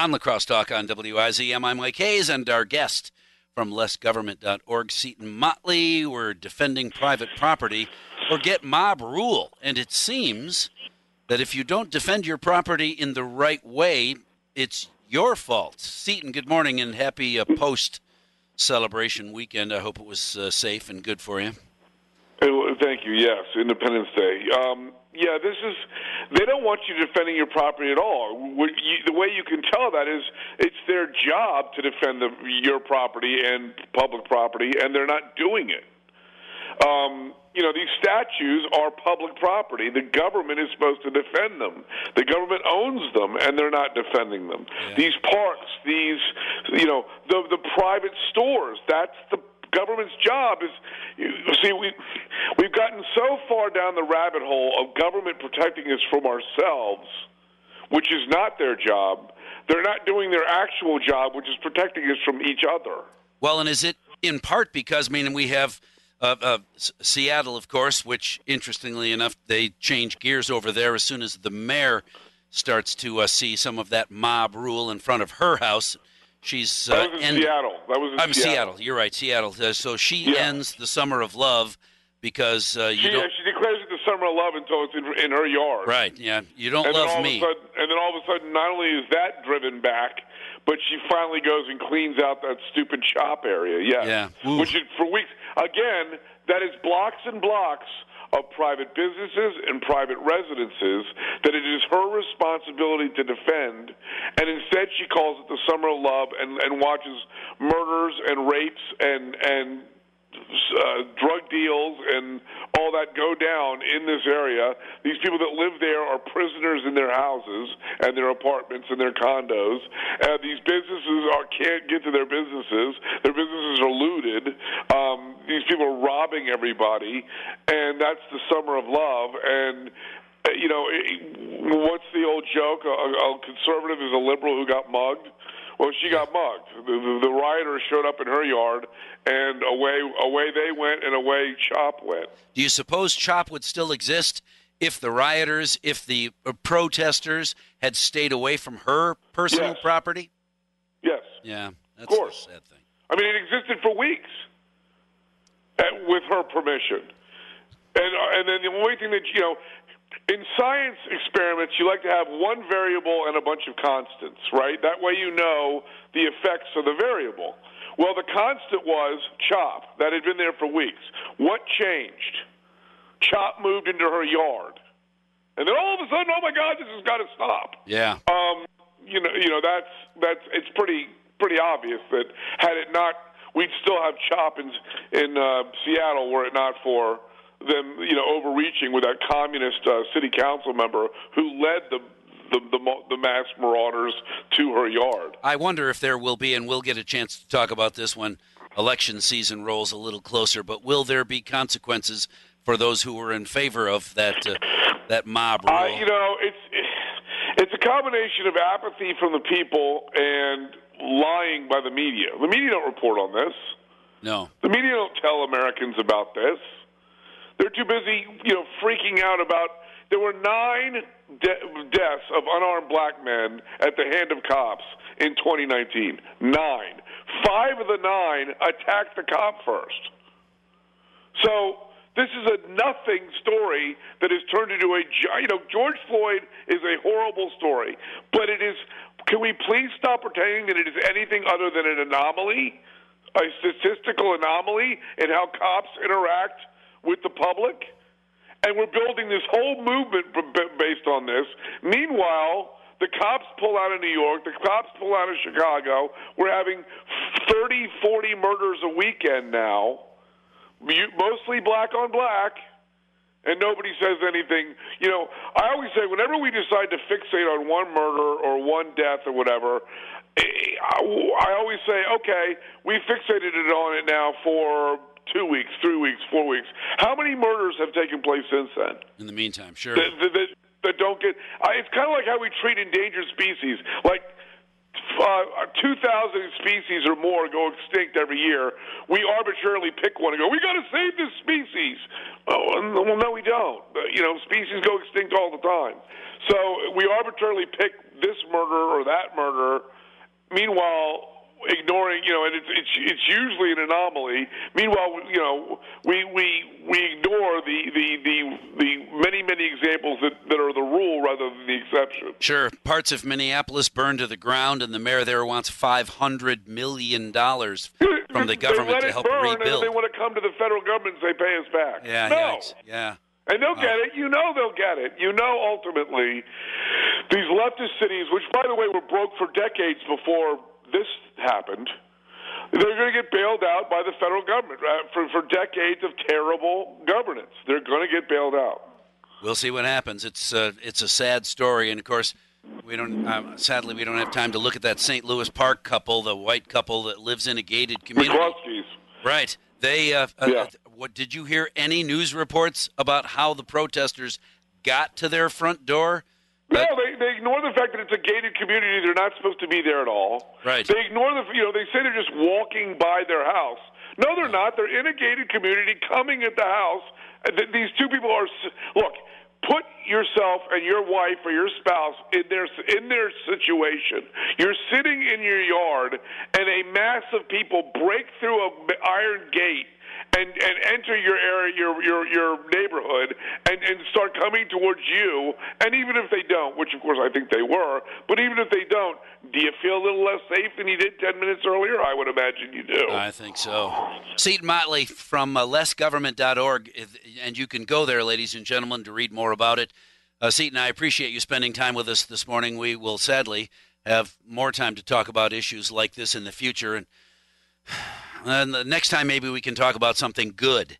On La Crosse Talk on WIZM, I'm Mike Hayes, and our guest from lessgovernment.org, Seton Motley. We're defending private property or get mob rule. And it seems that if you don't defend your property in the right way, it's your fault. Seton, good morning and happy uh, post celebration weekend. I hope it was uh, safe and good for you. Thank you. Yes, Independence Day. Um, yeah, this is. They don't want you defending your property at all. You, the way you can tell that is it's their job to defend the, your property and public property, and they're not doing it. Um, you know, these statues are public property. The government is supposed to defend them. The government owns them, and they're not defending them. Yeah. These parks, these, you know, the the private stores. That's the government's job is you see we we've gotten so far down the rabbit hole of government protecting us from ourselves which is not their job they're not doing their actual job which is protecting us from each other well and is it in part because i mean we have uh, uh, Seattle, of course, which interestingly enough, they change gears over there as soon as the mayor starts to uh, see some of that mob rule in front of her house. She's uh, that was in end- Seattle. That was in I'm Seattle. Seattle. You're right, Seattle. Uh, so she yeah. ends the summer of love because uh, you she, don't. she declares it the summer of love until it's in, in her yard. Right. Yeah. You don't and love me. Sudden, and then all of a sudden, not only is that driven back, but she finally goes and cleans out that stupid CHOP area. Yeah. Yeah. Which is, for weeks again, that is blocks and blocks of private businesses and private residences that it is her responsibility to defend, and instead she calls it the summer of love and, and watches murders and rapes and and uh, drug deals and all that go down in this area. These people that live there are prisoners in their houses and their apartments and their condos. Uh, these businesses are, can't get to their businesses. Their businesses are looted. Um, these people are robbing everybody, and that's the summer of love. And uh, you know, what's the old joke? A, a conservative is a liberal who got mugged. Well, she got mugged. The, the, the rioters showed up in her yard, and away away they went, and away CHOP went. Do you suppose CHOP would still exist if the rioters, if the protesters had stayed away from her personal yes. property? Yes. Yeah, that's of course. a sad thing. I mean, it existed for weeks at, with her permission. And, uh, and then the only thing that, you know, in science experiments, you like to have one variable and a bunch of constants, right? That way you know the effects of the variable. Well, the constant was CHOP. That had been there for weeks. What changed? CHOP moved into her yard. And then all of a sudden, oh my God, this has got to stop. Yeah. Um, you know, you know that's that's it's pretty pretty obvious that had it not, we'd still have CHOP in in uh, Seattle were it not for them, you know, overreaching with that communist uh, city council member who led the the, the, the mass marauders to her yard. I wonder if there will be, and we'll get a chance to talk about this when election season rolls a little closer. But will there be consequences for those who were in favor of that uh, that mob rule? Uh, you know, it's it's a combination of apathy from the people and lying by the media. The media don't report on this. No, the media don't tell Americans about this. They're too busy, you know, freaking out about. There were nine de- deaths of unarmed black men at the hand of cops in 2019. Nine. Five of the nine attacked the cop first. So this is a nothing story that has turned into a you know George Floyd is a horrible story, but it is. Can we please stop pretending that it is anything other than an anomaly, a statistical anomaly in how cops interact with the public, and we're building this whole movement based on this. Meanwhile, the cops pull out of New York, the cops pull out of Chicago. We're having 30, 40 murders a weekend now, mostly black on black, and nobody says anything. You know, I always say whenever we decide to fixate on one murder or one death or whatever, eh, I always say, okay, we fixated it on it now for two weeks, three weeks, four weeks. How many murders have taken place since then? In the meantime, sure. That, that, that don't get. I, it's kind of like how we treat endangered species. Like uh, 2,000 species or more go extinct every year. We arbitrarily pick one and go, we got to save this species. Oh, well, no, we don't. You know, species go extinct all the time. So we arbitrarily pick this murder or that murder Meanwhile, ignoring, you know, and it's it's it's usually an anomaly. Meanwhile, you know, we we we ignore the the the, the many many examples that, that are the rule rather than the exception. Sure, parts of Minneapolis burned to the ground, and the mayor there wants five hundred million dollars from the government to help burn, rebuild. And they want to come to the federal government and say, "Pay us back." Yeah, no. yikes. yeah. And they'll oh. get it. You know they'll get it. You know ultimately these leftist cities, which by the way were broke for decades before this happened, they're going to get bailed out by the federal government uh, for, for decades of terrible governance. They're going to get bailed out. We'll see what happens. It's uh, it's a sad story, and of course, we don't. Uh, sadly, we don't have time to look at that St. Louis Park couple, the white couple that lives in a gated community. McCloskey's. Right. They. Uh, uh, Yeah. What did you hear? Any news reports about how the protesters got to their front door? No, they, they ignore the fact that it's a gated community. They're not supposed to be there at all. Right. They ignore the, you know, they say they're just walking by their house. No, they're not. They're in a gated community coming at the house. These two people are, look, put yourself and your wife or your spouse in their, in their situation. You're sitting in your yard and a mass of people break through a iron gate and, and enter your area, your your your neighborhood, and and start coming towards you. And even if they don't, which of course I think they were, but even if they don't, do you feel a little less safe than you did ten minutes earlier? I would imagine you do. I think so. Seton Motley from uh, lessgovernment.org, and you can go there, ladies and gentlemen, to read more about it. Uh, Seton, I appreciate you spending time with us this morning. We will sadly have more time to talk about issues like this in the future, and, Uh, and the next time maybe we can talk about something good